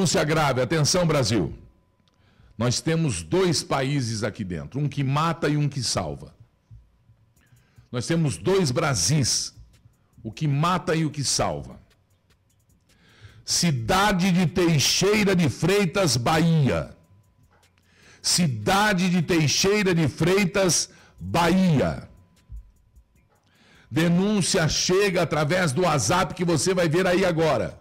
Denúncia grave, atenção Brasil. Nós temos dois países aqui dentro, um que mata e um que salva. Nós temos dois Brasis, o que mata e o que salva. Cidade de Teixeira de Freitas, Bahia. Cidade de Teixeira de Freitas, Bahia. Denúncia chega através do WhatsApp que você vai ver aí agora.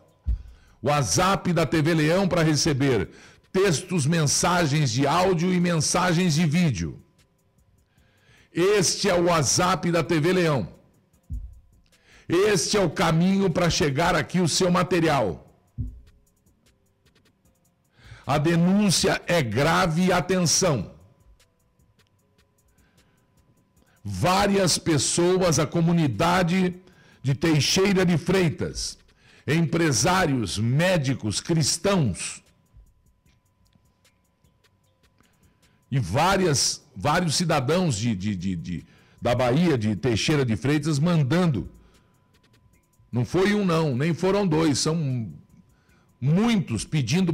WhatsApp da TV Leão para receber textos, mensagens de áudio e mensagens de vídeo. Este é o WhatsApp da TV Leão. Este é o caminho para chegar aqui o seu material. A denúncia é grave atenção. Várias pessoas, a comunidade de Teixeira de Freitas, empresários, médicos, cristãos e várias, vários cidadãos de, de, de, de da Bahia, de Teixeira de Freitas, mandando. Não foi um, não, nem foram dois, são muitos pedindo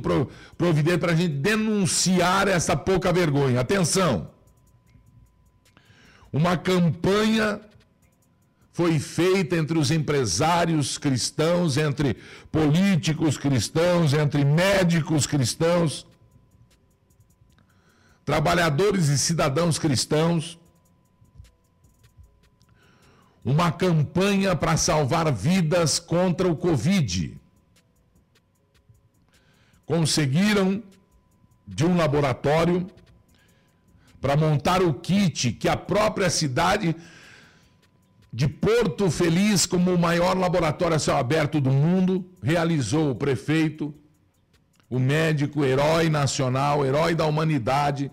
providência para a gente denunciar essa pouca vergonha. Atenção! Uma campanha foi feita entre os empresários cristãos, entre políticos cristãos, entre médicos cristãos, trabalhadores e cidadãos cristãos. Uma campanha para salvar vidas contra o Covid conseguiram de um laboratório para montar o kit que a própria cidade de Porto Feliz, como o maior laboratório a céu aberto do mundo, realizou o prefeito, o médico, herói nacional, herói da humanidade,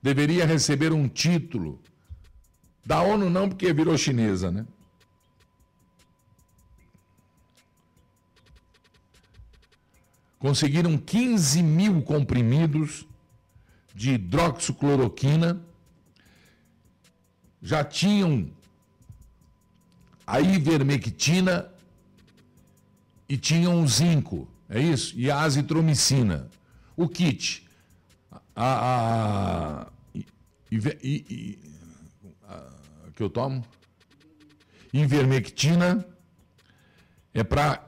deveria receber um título. Da ONU não, porque virou chinesa, né? conseguiram 15 mil comprimidos de hidroxicloroquina, já tinham a ivermectina e tinham o zinco, é isso? E a azitromicina. O kit, a, a, a, que eu tomo, ivermectina, é para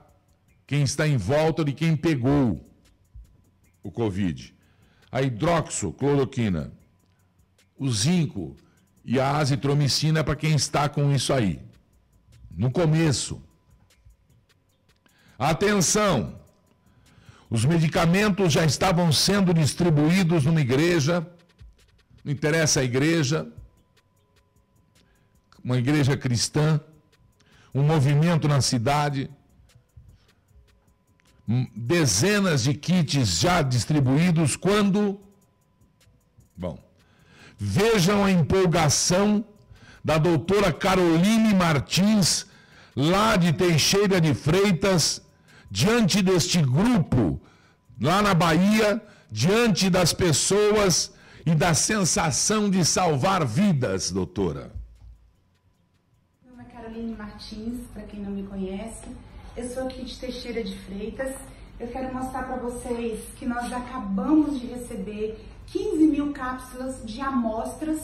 quem está em volta de quem pegou o Covid. A hidroxocloroquina, o zinco e a azitromicina para quem está com isso aí. No começo. Atenção! Os medicamentos já estavam sendo distribuídos numa igreja, não interessa a igreja, uma igreja cristã, um movimento na cidade dezenas de kits já distribuídos quando. Bom, vejam a empolgação da doutora Caroline Martins, lá de Teixeira de Freitas, diante deste grupo, lá na Bahia, diante das pessoas e da sensação de salvar vidas, doutora. Meu nome é Caroline Martins, para quem não me conhece. Eu sou aqui de Teixeira de Freitas. Eu quero mostrar para vocês que nós acabamos de receber 15 mil cápsulas de amostras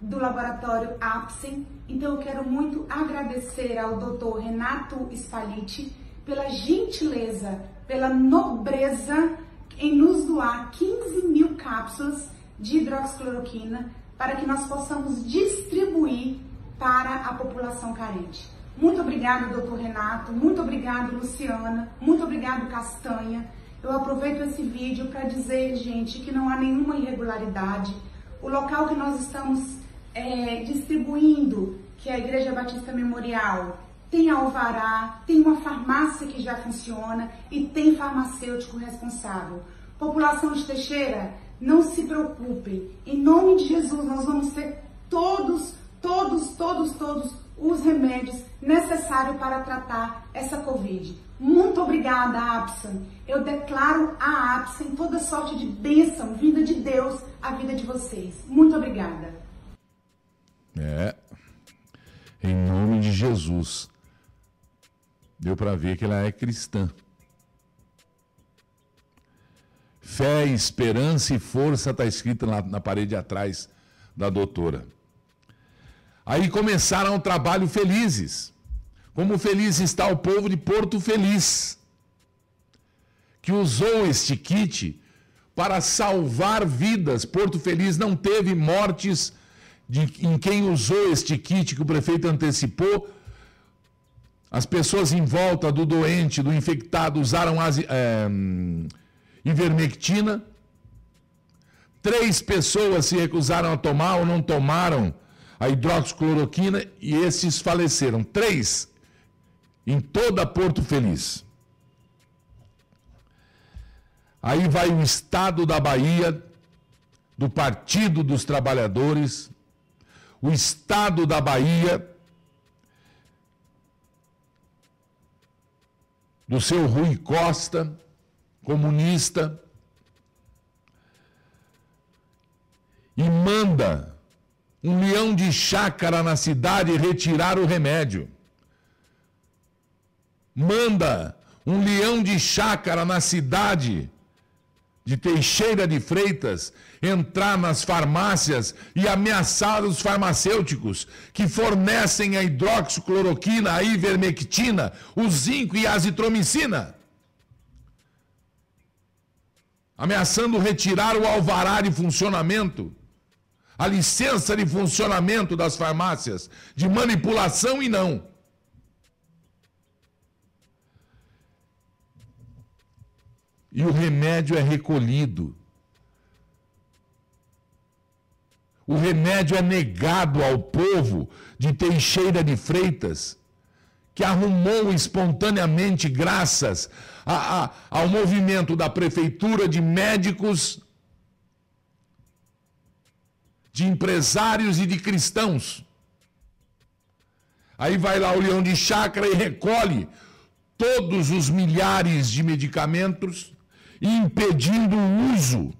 do laboratório Apsen. Então eu quero muito agradecer ao Dr. Renato Spaliti pela gentileza, pela nobreza em nos doar 15 mil cápsulas de hidroxicloroquina para que nós possamos distribuir para a população carente. Muito obrigado, doutor Renato. Muito obrigado, Luciana. Muito obrigado, Castanha. Eu aproveito esse vídeo para dizer, gente, que não há nenhuma irregularidade. O local que nós estamos é, distribuindo, que é a Igreja Batista Memorial, tem alvará, tem uma farmácia que já funciona e tem farmacêutico responsável. População de Teixeira, não se preocupem. Em nome de Jesus, nós vamos ter todos, todos, todos, todos os remédios necessários para tratar essa Covid. Muito obrigada, Apsan. Eu declaro a Apsan toda sorte de bênção vinda de Deus à vida de vocês. Muito obrigada. É. Em nome de Jesus. Deu para ver que ela é cristã. Fé, esperança e força está escrito na, na parede atrás da doutora. Aí começaram o trabalho felizes. Como feliz está o povo de Porto Feliz, que usou este kit para salvar vidas. Porto Feliz não teve mortes de, em quem usou este kit que o prefeito antecipou. As pessoas em volta do doente, do infectado, usaram as, é, ivermectina. Três pessoas se recusaram a tomar ou não tomaram a hidroxicloroquina e esses faleceram. Três em toda Porto Feliz. Aí vai o Estado da Bahia, do Partido dos Trabalhadores, o Estado da Bahia, do seu Rui Costa, comunista, e manda um leão de chácara na cidade retirar o remédio. Manda um leão de chácara na cidade de Teixeira de Freitas entrar nas farmácias e ameaçar os farmacêuticos que fornecem a hidroxicloroquina, a ivermectina, o zinco e a azitromicina. Ameaçando retirar o alvará de funcionamento, a licença de funcionamento das farmácias, de manipulação e não. E o remédio é recolhido. O remédio é negado ao povo de Teixeira de Freitas, que arrumou espontaneamente, graças a, a, ao movimento da prefeitura de médicos, de empresários e de cristãos. Aí vai lá o leão de chácara e recolhe todos os milhares de medicamentos impedindo o uso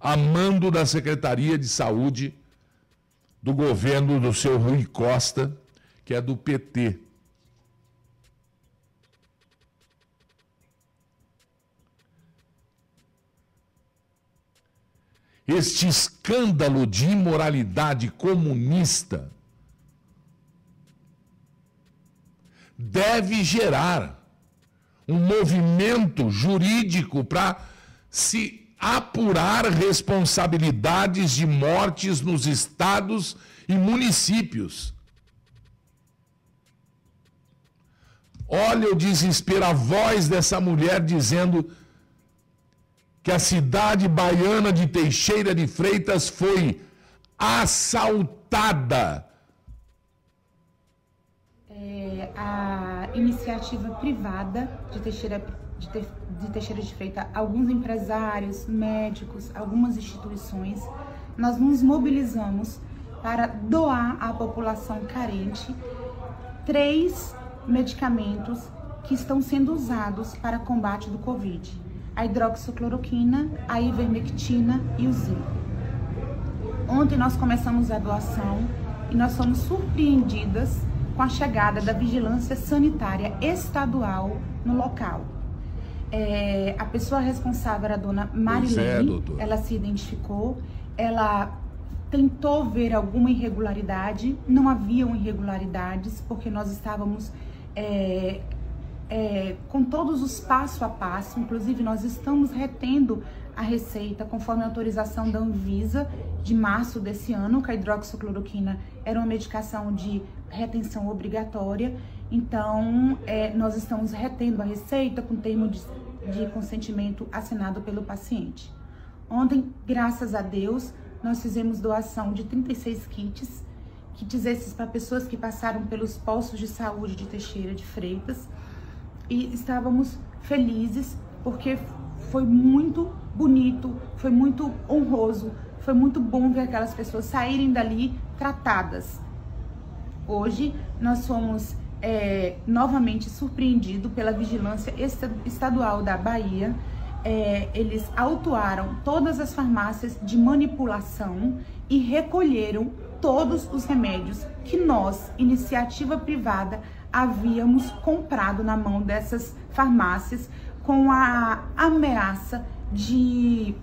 a mando da Secretaria de Saúde do governo do seu Rui Costa, que é do PT. Este escândalo de imoralidade comunista deve gerar um movimento jurídico para se apurar responsabilidades de mortes nos estados e municípios. Olha o desespero, a voz dessa mulher dizendo que a cidade baiana de Teixeira de Freitas foi assaltada a iniciativa privada de Teixeira de, Te, de Teixeira de Freitas, alguns empresários, médicos, algumas instituições, nós nos mobilizamos para doar à população carente três medicamentos que estão sendo usados para combate do Covid: a hidroxicloroquina, a ivermectina e o zinco. Ontem nós começamos a doação e nós fomos surpreendidas com a chegada da vigilância sanitária estadual no local. É, a pessoa responsável era a dona Marilene, é, ela se identificou, ela tentou ver alguma irregularidade, não haviam irregularidades, porque nós estávamos é, é, com todos os passo a passo, inclusive nós estamos retendo a receita conforme a autorização da Anvisa de março desse ano, que a hidroxicloroquina era uma medicação de retenção obrigatória. Então, é, nós estamos retendo a receita com termo de, de consentimento assinado pelo paciente. Ontem, graças a Deus, nós fizemos doação de 36 kits, kits esses para pessoas que passaram pelos postos de saúde de Teixeira de Freitas. E estávamos felizes porque foi muito bonito, foi muito honroso, foi muito bom ver aquelas pessoas saírem dali tratadas. Hoje nós fomos é, novamente surpreendidos pela vigilância estadual da Bahia. É, eles autuaram todas as farmácias de manipulação e recolheram todos os remédios que nós, iniciativa privada, havíamos comprado na mão dessas farmácias com a ameaça de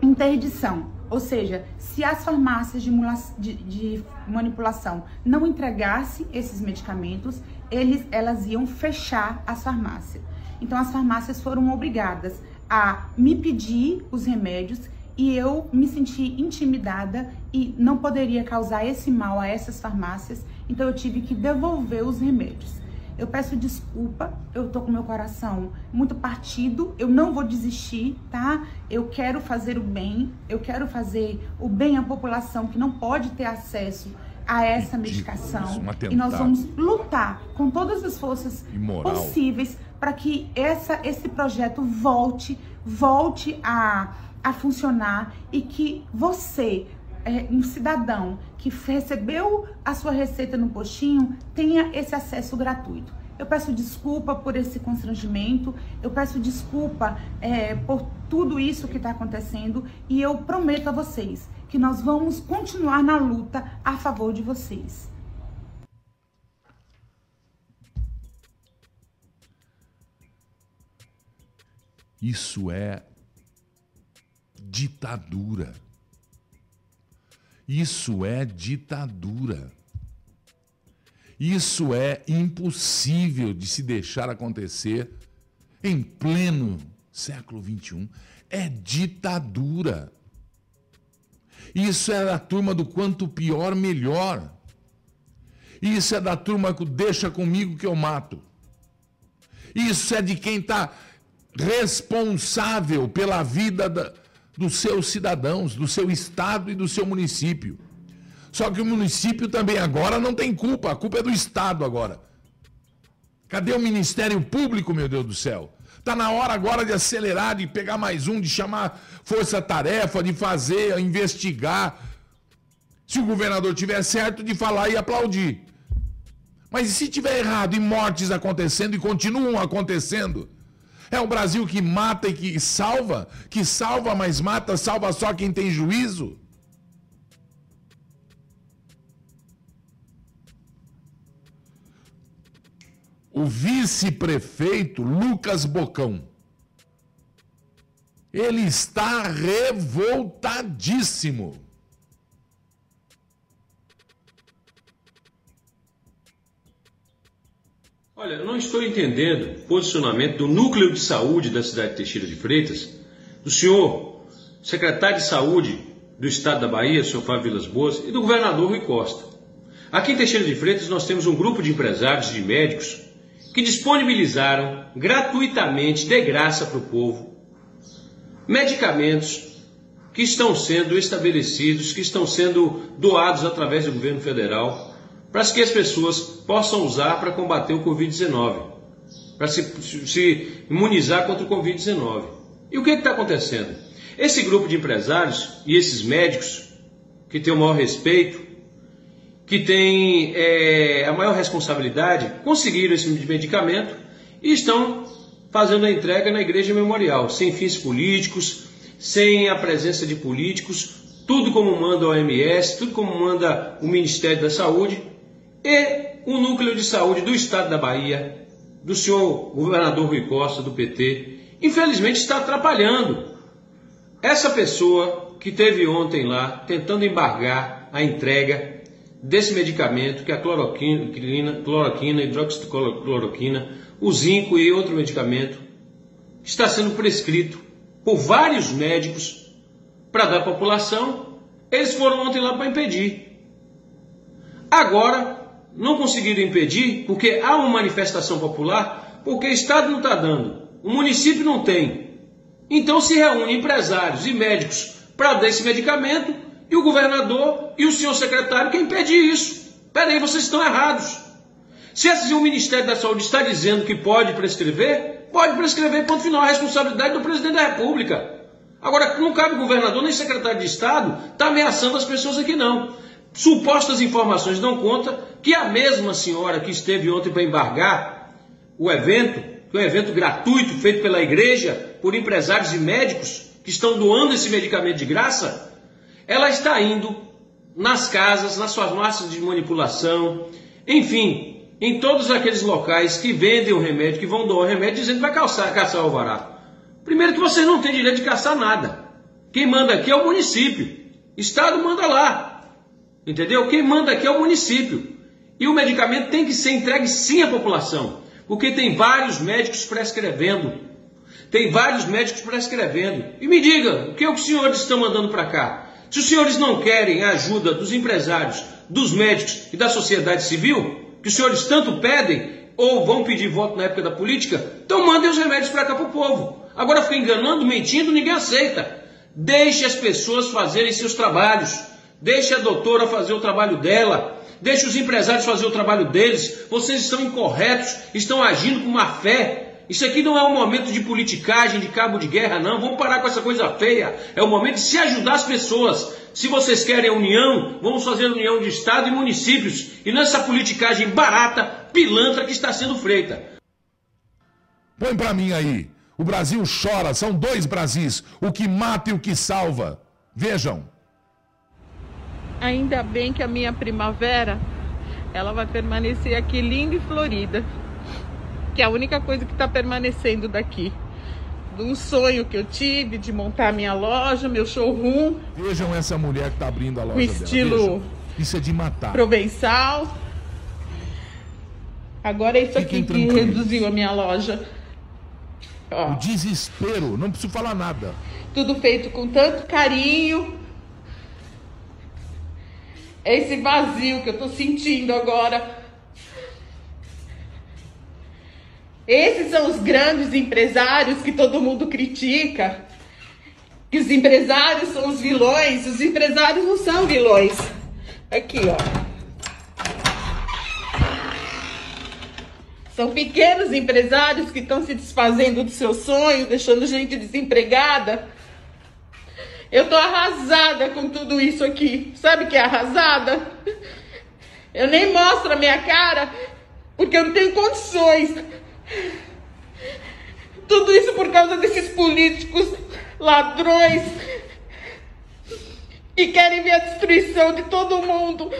interdição. Ou seja, se as farmácias de, de, de manipulação não entregassem esses medicamentos, eles, elas iam fechar as farmácias. Então, as farmácias foram obrigadas a me pedir os remédios e eu me senti intimidada e não poderia causar esse mal a essas farmácias, então eu tive que devolver os remédios. Eu peço desculpa, eu tô com meu coração muito partido, eu não vou desistir, tá? Eu quero fazer o bem, eu quero fazer o bem à população que não pode ter acesso a essa medicação. Um e nós vamos lutar com todas as forças Imoral. possíveis para que essa, esse projeto volte, volte a, a funcionar e que você, um cidadão que recebeu a sua receita no postinho, tenha esse acesso gratuito. Eu peço desculpa por esse constrangimento, eu peço desculpa é, por tudo isso que está acontecendo e eu prometo a vocês que nós vamos continuar na luta a favor de vocês. Isso é ditadura. Isso é ditadura. Isso é impossível de se deixar acontecer em pleno século XXI. É ditadura. Isso é da turma do quanto pior, melhor. Isso é da turma que deixa comigo que eu mato. Isso é de quem está responsável pela vida da, dos seus cidadãos, do seu estado e do seu município. Só que o município também agora não tem culpa, a culpa é do estado agora. Cadê o Ministério Público, meu Deus do céu? Está na hora agora de acelerar, de pegar mais um, de chamar força-tarefa, de fazer, investigar. Se o governador tiver certo, de falar e aplaudir. Mas e se tiver errado e mortes acontecendo e continuam acontecendo? É um Brasil que mata e que salva, que salva, mas mata, salva só quem tem juízo. O vice-prefeito Lucas Bocão. Ele está revoltadíssimo. Olha, eu não estou entendendo o posicionamento do núcleo de saúde da cidade de Teixeira de Freitas, do senhor secretário de saúde do estado da Bahia, senhor Fábio Vilas Boas, e do governador Rui Costa. Aqui em Teixeira de Freitas nós temos um grupo de empresários e de médicos que disponibilizaram gratuitamente, de graça para o povo, medicamentos que estão sendo estabelecidos, que estão sendo doados através do governo federal para que as pessoas possam usar para combater o Covid-19, para se, se, imunizar contra o Covid-19. E o que está acontecendo? Esse grupo de empresários e esses médicos, que têm o maior respeito, que têm é, a maior responsabilidade, conseguiram esse medicamento e estão fazendo a entrega na igreja memorial, sem fins políticos, sem a presença de políticos, tudo como manda a OMS, tudo como manda o Ministério da Saúde, e o núcleo de saúde do estado da Bahia, do senhor governador Rui Costa, do PT, infelizmente está atrapalhando. Essa pessoa que teve ontem lá tentando embargar a entrega desse medicamento, que é a cloroquina, cloroquina hidroxicloroquina, o zinco e outro medicamento, está sendo prescrito por vários médicos para dar à população. Eles foram ontem lá para impedir. Agora não conseguiram impedir porque há uma manifestação popular, porque o Estado não está dando, o município não tem. Então se reúnem empresários e médicos para dar esse medicamento e o governador e o senhor secretário quer impedir isso. Peraí, vocês estão errados. Se o Ministério da Saúde está dizendo que pode prescrever, pode prescrever, ponto final, a responsabilidade do presidente da República. Agora, não cabe governador nem secretário de Estado estar tá ameaçando as pessoas aqui, não. Supostas informações dão conta que a mesma senhora que esteve ontem para embargar o evento, que é um evento gratuito feito pela igreja por empresários e médicos que estão doando esse medicamento de graça, ela está indo nas casas, nas farmácias de manipulação, enfim, em todos aqueles locais que vendem o remédio, que vão doar o remédio, dizendo que vai caçar, caçar o alvará. Primeiro que você não tem direito de caçar nada. Quem manda aqui é o município. Estado manda lá. Entendeu? Quem manda aqui é o município. E o medicamento tem que ser entregue sim à população. Porque tem vários médicos prescrevendo. Tem vários médicos prescrevendo. E me diga, o que, é que os senhores estão mandando para cá? Se os senhores não querem a ajuda dos empresários, dos médicos e da sociedade civil, que os senhores tanto pedem, ou vão pedir voto na época da política, então mandem os remédios para cá para o povo. Agora fica enganando, mentindo, ninguém aceita. Deixe as pessoas fazerem seus trabalhos. Deixe a doutora fazer o trabalho dela. Deixe os empresários fazer o trabalho deles. Vocês estão incorretos, estão agindo com má fé. Isso aqui não é um momento de politicagem, de cabo de guerra, não. Vamos parar com essa coisa feia. É o momento de se ajudar as pessoas. Se vocês querem a união, vamos fazer união de Estado e municípios. E nessa politicagem barata, pilantra que está sendo feita. Põe para mim aí. O Brasil chora, são dois Brasis, o que mata e o que salva. Vejam. Ainda bem que a minha primavera, ela vai permanecer aqui linda e florida. Que é a única coisa que está permanecendo daqui. De um sonho que eu tive de montar minha loja, meu showroom. Vejam essa mulher que está abrindo a loja com estilo Isso é de matar. Provençal. Agora é isso Fiquem aqui que reduziu a minha loja. Ó. O desespero, não preciso falar nada. Tudo feito com tanto carinho. Esse vazio que eu tô sentindo agora. Esses são os grandes empresários que todo mundo critica. Que os empresários são os vilões. Os empresários não são vilões. Aqui, ó. São pequenos empresários que estão se desfazendo do seu sonho, deixando gente desempregada. Eu tô arrasada com tudo isso aqui. Sabe que é arrasada? Eu nem mostro a minha cara porque eu não tenho condições. Tudo isso por causa desses políticos ladrões que querem ver a destruição de todo mundo.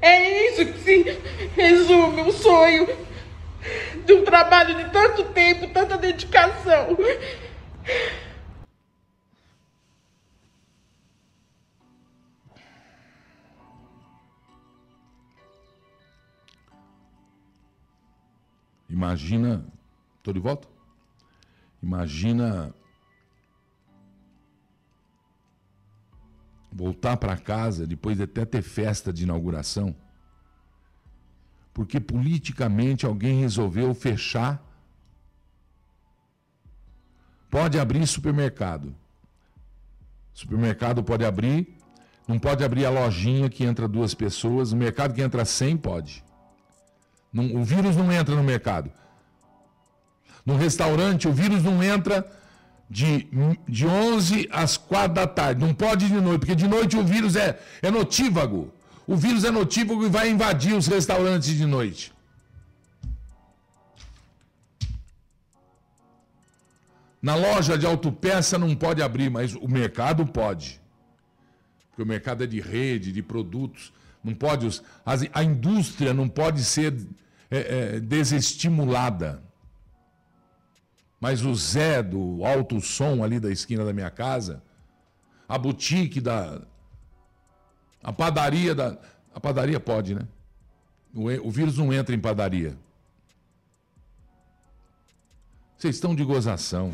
É isso que se resume um sonho de um trabalho de tanto tempo, tanta dedicação. Imagina, estou de volta? Imagina voltar para casa depois de até ter festa de inauguração porque politicamente alguém resolveu fechar. Pode abrir supermercado. Supermercado pode abrir, não pode abrir a lojinha que entra duas pessoas, o mercado que entra 100 pode. Não, o vírus não entra no mercado. No restaurante, o vírus não entra de, de 11 às 4 da tarde. Não pode de noite, porque de noite o vírus é, é notívago. O vírus é notívago e vai invadir os restaurantes de noite. Na loja de autopeça não pode abrir, mas o mercado pode. Porque o mercado é de rede, de produtos. Não pode. a indústria não pode ser é, é, desestimulada. Mas o Zé do alto som ali da esquina da minha casa, a boutique da, a padaria da. A padaria pode, né? O, o vírus não entra em padaria. Vocês estão de gozação.